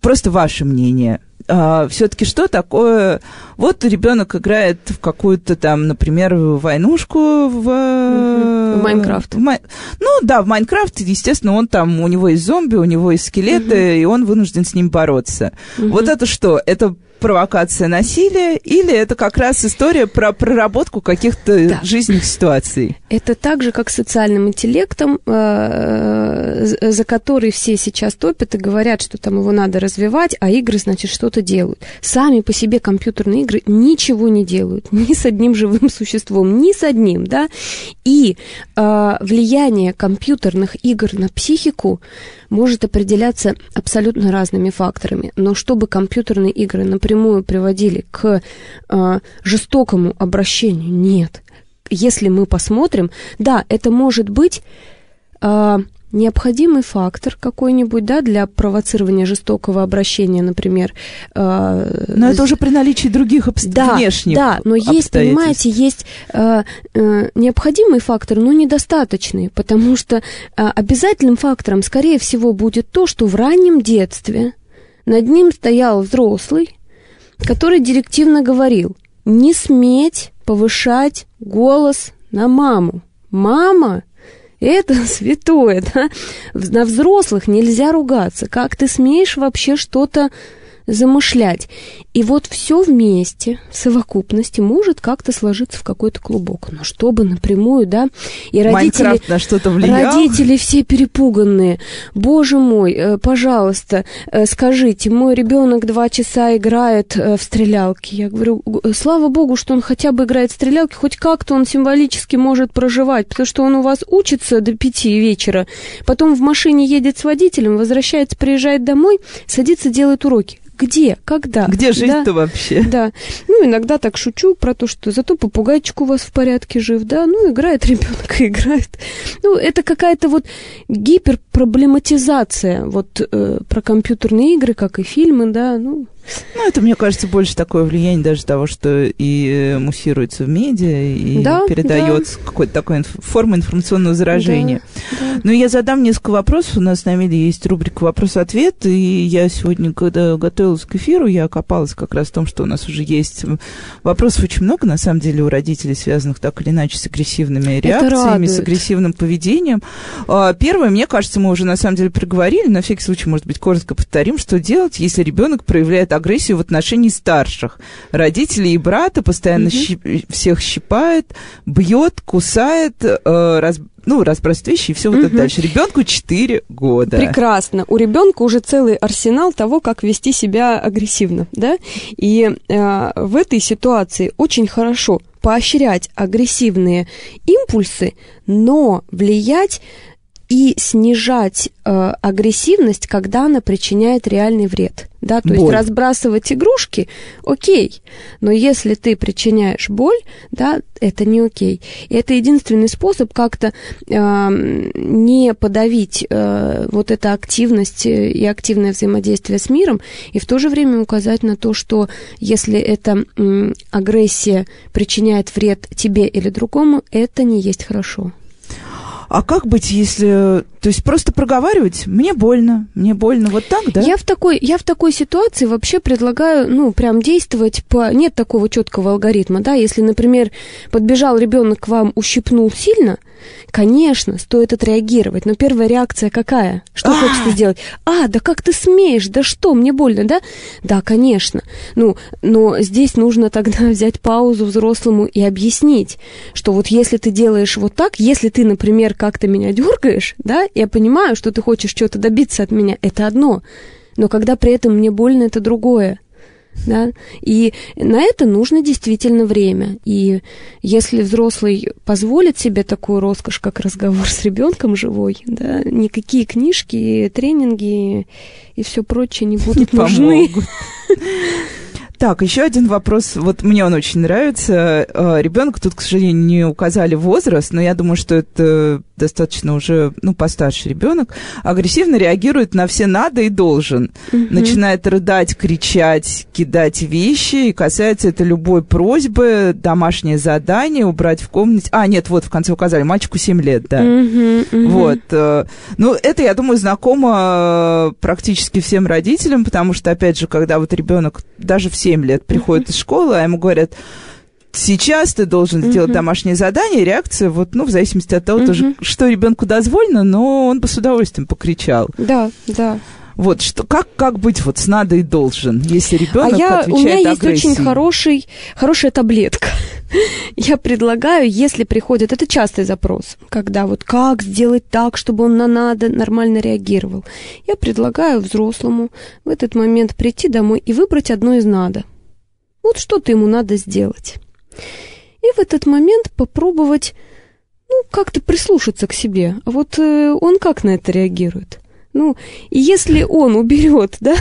просто ваше мнение а, все-таки что такое... Вот ребенок играет в какую-то там, например, войнушку в... В Майнкрафт. В Май... Ну да, в Майнкрафт, естественно, он там, у него есть зомби, у него есть скелеты, uh-huh. и он вынужден с ним бороться. Uh-huh. Вот это что? Это провокация насилия, или это как раз история про проработку каких-то да. жизненных ситуаций? Это так же, как с социальным интеллектом, э, за который все сейчас топят и говорят, что там его надо развивать, а игры, значит, что-то делают. Сами по себе компьютерные игры ничего не делают, ни с одним живым существом, ни с одним, да. И э, влияние компьютерных игр на психику может определяться абсолютно разными факторами. Но чтобы компьютерные игры напрямую приводили к э, жестокому обращению, нет. Если мы посмотрим, да, это может быть э, необходимый фактор какой-нибудь, да, для провоцирования жестокого обращения, например. Э, но это уже при наличии других обст... да, внешних Да, но есть, понимаете, есть э, э, необходимый фактор, но недостаточный, потому что э, обязательным фактором, скорее всего, будет то, что в раннем детстве над ним стоял взрослый, который директивно говорил, не сметь повышать голос на маму. Мама это святое, да? На взрослых нельзя ругаться. Как ты смеешь вообще что-то замышлять. И вот все вместе, в совокупности, может как-то сложиться в какой-то клубок. Но чтобы напрямую, да, и родители... на что-то влиял? Родители все перепуганные. Боже мой, э, пожалуйста, э, скажите, мой ребенок два часа играет э, в стрелялки. Я говорю, слава богу, что он хотя бы играет в стрелялки, хоть как-то он символически может проживать, потому что он у вас учится до пяти вечера, потом в машине едет с водителем, возвращается, приезжает домой, садится, делает уроки где, когда. Где жить-то да? вообще? Да. Ну, иногда так шучу про то, что зато попугайчик у вас в порядке жив, да, ну, играет ребенок играет. Ну, это какая-то вот гиперпроблематизация вот э, про компьютерные игры, как и фильмы, да, ну, ну, это, мне кажется, больше такое влияние даже того, что и э, муссируется в медиа, и да, передается да. какой-то такой инф- форма информационного заражения. Да, да. Но я задам несколько вопросов. У нас на медиа есть рубрика «Вопрос-ответ», и я сегодня, когда готовилась к эфиру, я копалась как раз в том, что у нас уже есть вопросов очень много, на самом деле, у родителей, связанных так или иначе с агрессивными реакциями, с агрессивным поведением. А, первое, мне кажется, мы уже на самом деле проговорили, на всякий случай, может быть, коротко повторим, что делать, если ребенок проявляет агрессию в отношении старших. Родителей и брата постоянно угу. щип, всех щипает, бьет, кусает, э, раз, ну, разбрасывает вещи и все вот угу. это дальше. Ребенку 4 года. Прекрасно. У ребенка уже целый арсенал того, как вести себя агрессивно, да? И э, в этой ситуации очень хорошо поощрять агрессивные импульсы, но влиять и снижать э, агрессивность, когда она причиняет реальный вред. Да, то Боль. есть разбрасывать игрушки, окей, но если ты причиняешь боль, да, это не окей. И это единственный способ как-то э, не подавить э, вот эту активность и активное взаимодействие с миром, и в то же время указать на то, что если эта э, агрессия причиняет вред тебе или другому, это не есть хорошо. А как быть, если... То есть просто проговаривать, мне больно, мне больно, вот так, да? Я в такой, я в такой ситуации вообще предлагаю, ну, прям действовать по... Нет такого четкого алгоритма, да, если, например, подбежал ребенок к вам, ущипнул сильно, конечно, стоит отреагировать, но первая реакция какая? Что А! хочется сделать? А, да как ты смеешь, да что, мне больно, да? Да, конечно. Ну, но здесь нужно тогда взять паузу взрослому и объяснить, что вот если ты делаешь вот так, если ты, например, как-то меня дергаешь, да, я понимаю, что ты хочешь что-то добиться от меня, это одно, но когда при этом мне больно, это другое. Да? И на это нужно действительно время. И если взрослый позволит себе такую роскошь, как разговор с ребенком живой, да, никакие книжки, тренинги и все прочее не будут Не нужны. Так, еще один вопрос. Вот мне он очень нравится. Э, Ребенок тут, к сожалению, не указали возраст, но я думаю, что это достаточно уже, ну, постарше ребенок. Агрессивно реагирует на все надо и должен. Мгм. Начинает рыдать, кричать, кидать вещи. И касается это любой просьбы, домашнее задание, убрать в комнате. А, нет, вот в конце указали, мальчику 7 лет, да. Мгм, мгм. Вот. э, Ну, это, я думаю, знакомо э, практически всем родителям, потому что, опять же, когда вот ребенок даже в 7 лет приходит из школы, а ему говорят, сейчас ты должен сделать Мгм. домашнее задание, реакция, вот, ну, в зависимости от того, тоже, что ребенку дозволено, но он бы с удовольствием покричал. Да, да. Вот, что, как, как быть вот с надо и должен, если ребенок а я, отвечает у меня есть очень хороший, хорошая таблетка. Я предлагаю, если приходит, это частый запрос, когда вот как сделать так, чтобы он на надо нормально реагировал. Я предлагаю взрослому в этот момент прийти домой и выбрать одно из надо. Вот что-то ему надо сделать. И в этот момент попробовать, ну, как-то прислушаться к себе. Вот э, он как на это реагирует? Ну, и если он уберет, да,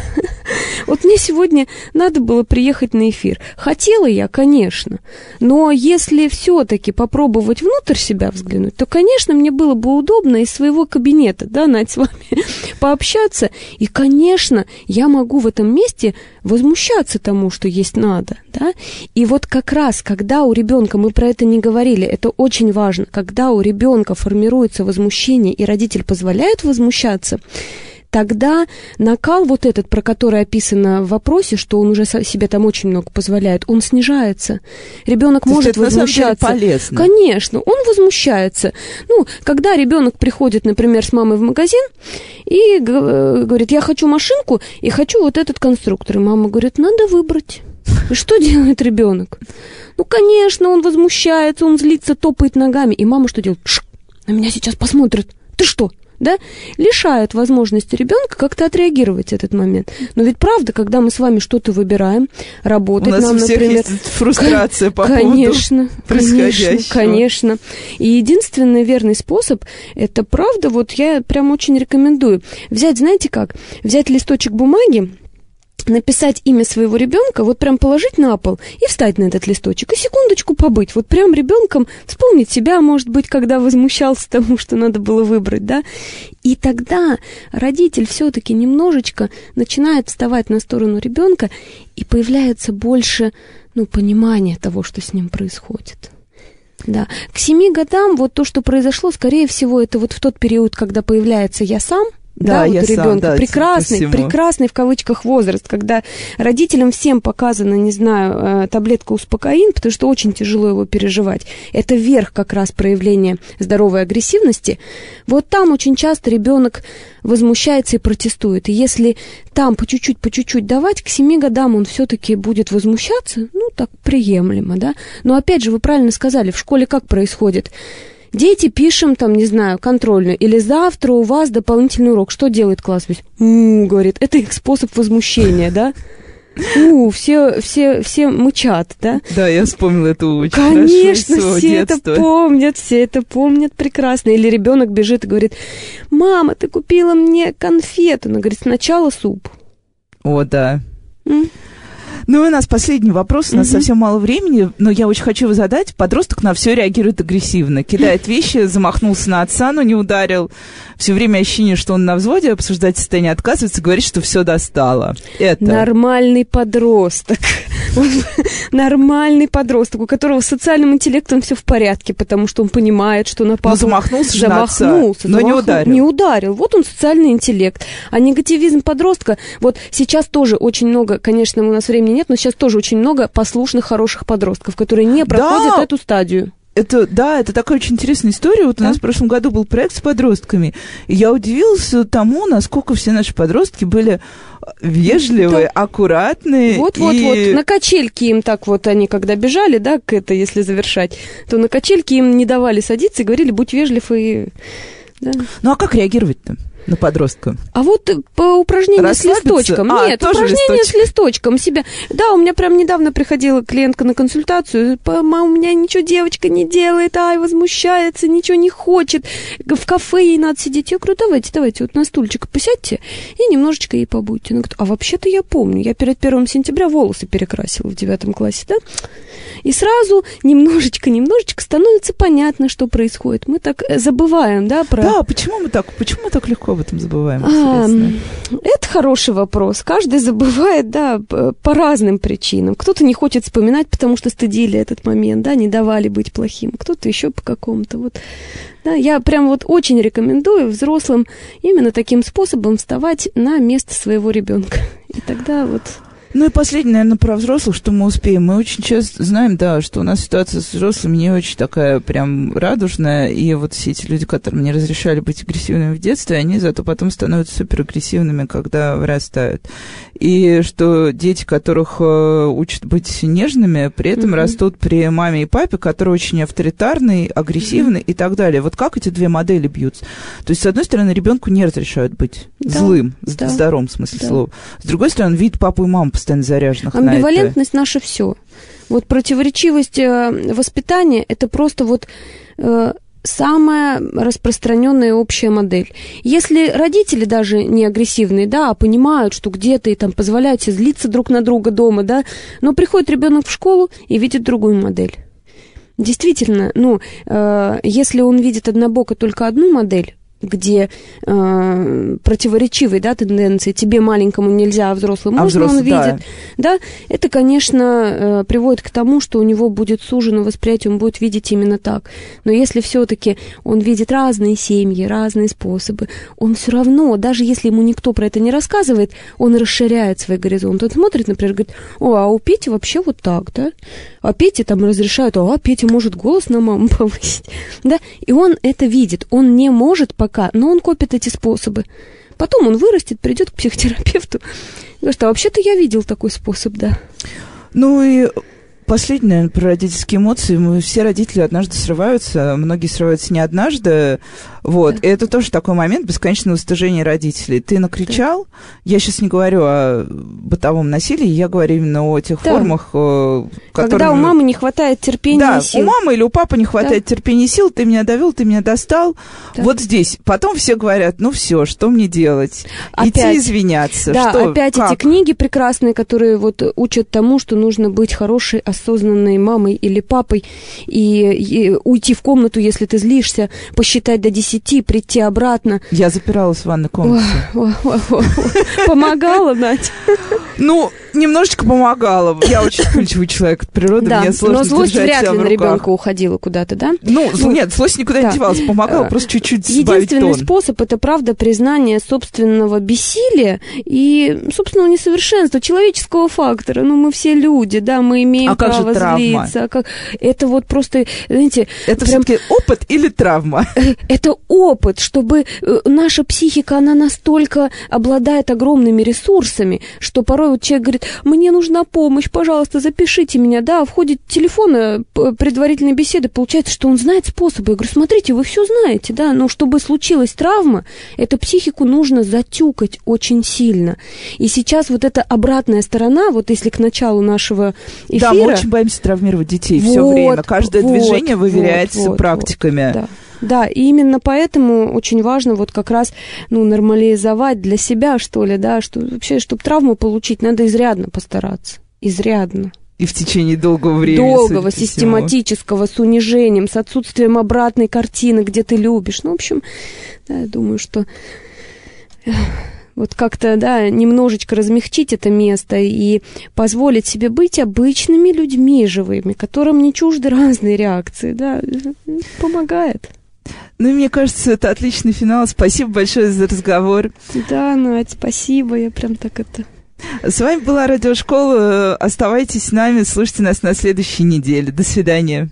вот мне сегодня надо было приехать на эфир. Хотела я, конечно, но если все-таки попробовать внутрь себя взглянуть, то, конечно, мне было бы удобно из своего кабинета, да, Надь, с вами пообщаться. И, конечно, я могу в этом месте возмущаться тому, что есть надо, да. И вот как раз, когда у ребенка, мы про это не говорили, это очень важно, когда у ребенка формируется возмущение, и родитель позволяет возмущаться, тогда накал вот этот, про который описано в вопросе, что он уже себе там очень много позволяет, он снижается. Ребенок То может это на самом деле возмущаться. полезно. Конечно, он возмущается. Ну, когда ребенок приходит, например, с мамой в магазин и говорит, я хочу машинку и хочу вот этот конструктор. И мама говорит, надо выбрать. И что делает ребенок? Ну, конечно, он возмущается, он злится, топает ногами. И мама что делает? Шш, на меня сейчас посмотрят. Ты что? Да? Лишает возможности ребенка как-то отреагировать этот момент. Но ведь правда, когда мы с вами что-то выбираем, У работать нас нам, у всех например, есть фрустрация по поводу конечно, происходящего. Конечно, конечно. И единственный верный способ, это правда, вот я прям очень рекомендую. Взять, знаете как, взять листочек бумаги, написать имя своего ребенка, вот прям положить на пол и встать на этот листочек, и секундочку побыть, вот прям ребенком вспомнить себя, может быть, когда возмущался тому, что надо было выбрать, да, и тогда родитель все-таки немножечко начинает вставать на сторону ребенка, и появляется больше, ну, понимания того, что с ним происходит. Да, к семи годам вот то, что произошло, скорее всего, это вот в тот период, когда появляется я сам, Да, да, вот я у сам, ребенка да, прекрасный, по всему. прекрасный в кавычках возраст, когда родителям всем показано, не знаю, э, таблетка успокоин, потому что очень тяжело его переживать. Это верх как раз проявления здоровой агрессивности. Вот там очень часто ребенок возмущается и протестует. И если там по чуть-чуть, по чуть-чуть давать, к семи годам он все-таки будет возмущаться, ну, так приемлемо, да. Но опять же, вы правильно сказали, в школе как происходит? Дети пишем, там, не знаю, контрольную. Или завтра у вас дополнительный урок. Что делает класс весь? «М, говорит, это их способ возмущения, да? У, все, все, все мычат, да? Да, я вспомнила эту очень Конечно, хорошо все это помнят, все это помнят прекрасно. Или ребенок бежит и говорит, мама, ты купила мне конфету. Она говорит, сначала суп. О, да. М? Ну и у нас последний вопрос, у нас угу. совсем мало времени, но я очень хочу его задать. Подросток на все реагирует агрессивно, кидает вещи, замахнулся на отца, но не ударил. Все время ощущение, что он на взводе, обсуждать состояние отказывается, говорит, что все достало. Это... Нормальный подросток. Нормальный подросток, у которого с социальным интеллектом все в порядке, потому что он понимает, что на папу... Но замахнулся замахнулся, но не ударил. Не ударил. Вот он социальный интеллект. А негативизм подростка, вот сейчас тоже очень много, конечно, у нас времени нет, но сейчас тоже очень много послушных, хороших подростков, которые не проходят да. эту стадию это, да, это такая очень интересная история. Вот да? у нас в прошлом году был проект с подростками, и я удивилась тому, насколько все наши подростки были вежливые, да. аккуратные. Вот, вот, и... вот. На качельке им так вот они, когда бежали, да, к это, если завершать, то на качельке им не давали садиться и говорили, будь вежлив и... Да. Ну а как реагировать-то? На подростка? А вот по упражнению с листочком. А, Нет, упражнение листочек. с листочком себя. Да, у меня прям недавно приходила клиентка на консультацию. Мама, у меня ничего девочка не делает, ай, возмущается, ничего не хочет. В кафе ей надо сидеть. Я говорю, давайте, давайте, вот на стульчик посядьте и немножечко ей побудьте. Она говорит, а вообще-то я помню, я перед первым сентября волосы перекрасила в девятом классе, да? И сразу немножечко-немножечко становится понятно, что происходит. Мы так э, забываем, да, про... Да, почему мы так, почему мы так легко об этом забываем? А, это хороший вопрос. Каждый забывает, да, по разным причинам. Кто-то не хочет вспоминать, потому что стыдили этот момент, да, не давали быть плохим. Кто-то еще по какому-то. Вот. Да, я прям вот очень рекомендую взрослым именно таким способом вставать на место своего ребенка. И тогда вот ну и последнее, наверное, про взрослых, что мы успеем. Мы очень часто знаем, да, что у нас ситуация с взрослыми не очень такая прям радужная, и вот все эти люди, которым не разрешали быть агрессивными в детстве, они зато потом становятся суперагрессивными, когда вырастают. И что дети, которых э, учат быть нежными, при этом mm-hmm. растут при маме и папе, которые очень авторитарные, агрессивные mm-hmm. и так далее. Вот как эти две модели бьются? То есть, с одной стороны, ребенку не разрешают быть да. злым, да. в здоровом смысле да. слова. С другой стороны, видит папу и маму постоянно заряженных Амбивалентность на это. наше все. Вот противоречивость э, воспитания – это просто вот э, самая распространенная общая модель. Если родители даже не агрессивные, да, а понимают, что где-то и там позволяют себе злиться друг на друга дома, да, но приходит ребенок в школу и видит другую модель. Действительно, ну, э, если он видит однобоко только одну модель, где э, противоречивые да, тенденции, тебе маленькому нельзя, а взрослому а можно, взрослый, он видит, да. да, это, конечно, э, приводит к тому, что у него будет сужено восприятие, он будет видеть именно так. Но если все-таки он видит разные семьи, разные способы, он все равно, даже если ему никто про это не рассказывает, он расширяет свой горизонт. Он смотрит, например, говорит, о, а у Пети вообще вот так, да, а Пете там разрешают, а Петя может голос на маму повысить, да, и он это видит, он не может пока, но он копит эти способы. Потом он вырастет, придет к психотерапевту. И говорит, а вообще-то я видел такой способ, да. Ну и Последнее, наверное, про родительские эмоции. Мы все родители однажды срываются, многие срываются не однажды. Вот. Да. И это тоже такой момент бесконечного стыжения родителей. Ты накричал, да. я сейчас не говорю о бытовом насилии, я говорю именно о тех да. формах, э, которые... Когда у мамы не хватает терпения да, и сил. у мамы или у папы не хватает да. терпения и сил, ты меня довел, ты меня достал. Да. Вот здесь. Потом все говорят, ну все, что мне делать? Опять. Идти извиняться. Да, что? опять как? эти книги прекрасные, которые вот учат тому, что нужно быть хорошей, осознанной мамой или папой и, и уйти в комнату, если ты злишься, посчитать до десяти, прийти обратно. Я запиралась в ванной комнате. Помогала, Надя? Ну, немножечко помогала. Я очень вспыльчивый человек от природы, да, мне сложно но злость вряд ли на ребенка уходила куда-то, да? Ну, ну нет, злость никуда да. не девалась, помогала э, просто чуть-чуть Единственный тон. способ, это, правда, признание собственного бессилия и собственного несовершенства, человеческого фактора. Ну, мы все люди, да, мы имеем а право злиться. А как... Это вот просто, знаете... Это прям... все-таки опыт или травма? Э, это опыт, чтобы э, наша психика, она настолько обладает огромными ресурсами, что порой вот человек говорит, мне нужна помощь, пожалуйста, запишите меня, да, в ходе телефона предварительной беседы получается, что он знает способы. Я говорю, смотрите, вы все знаете, да, но чтобы случилась травма, эту психику нужно затюкать очень сильно. И сейчас вот эта обратная сторона, вот если к началу нашего эфира... Да, мы очень боимся травмировать детей вот, все время. Каждое вот, движение выверяется вот, практиками. Вот, да. Да, и именно поэтому очень важно вот как раз, ну, нормализовать для себя, что ли, да, что вообще, чтобы травму получить, надо изрядно постараться, изрядно. И в течение долгого времени. Долгого, систематического, с унижением, с отсутствием обратной картины, где ты любишь. Ну, в общем, да, я думаю, что вот как-то, да, немножечко размягчить это место и позволить себе быть обычными людьми живыми, которым не чужды разные реакции, да, помогает. Ну, мне кажется, это отличный финал. Спасибо большое за разговор. Да, Надь, спасибо. Я прям так это... С вами была Радиошкола. Оставайтесь с нами, слушайте нас на следующей неделе. До свидания.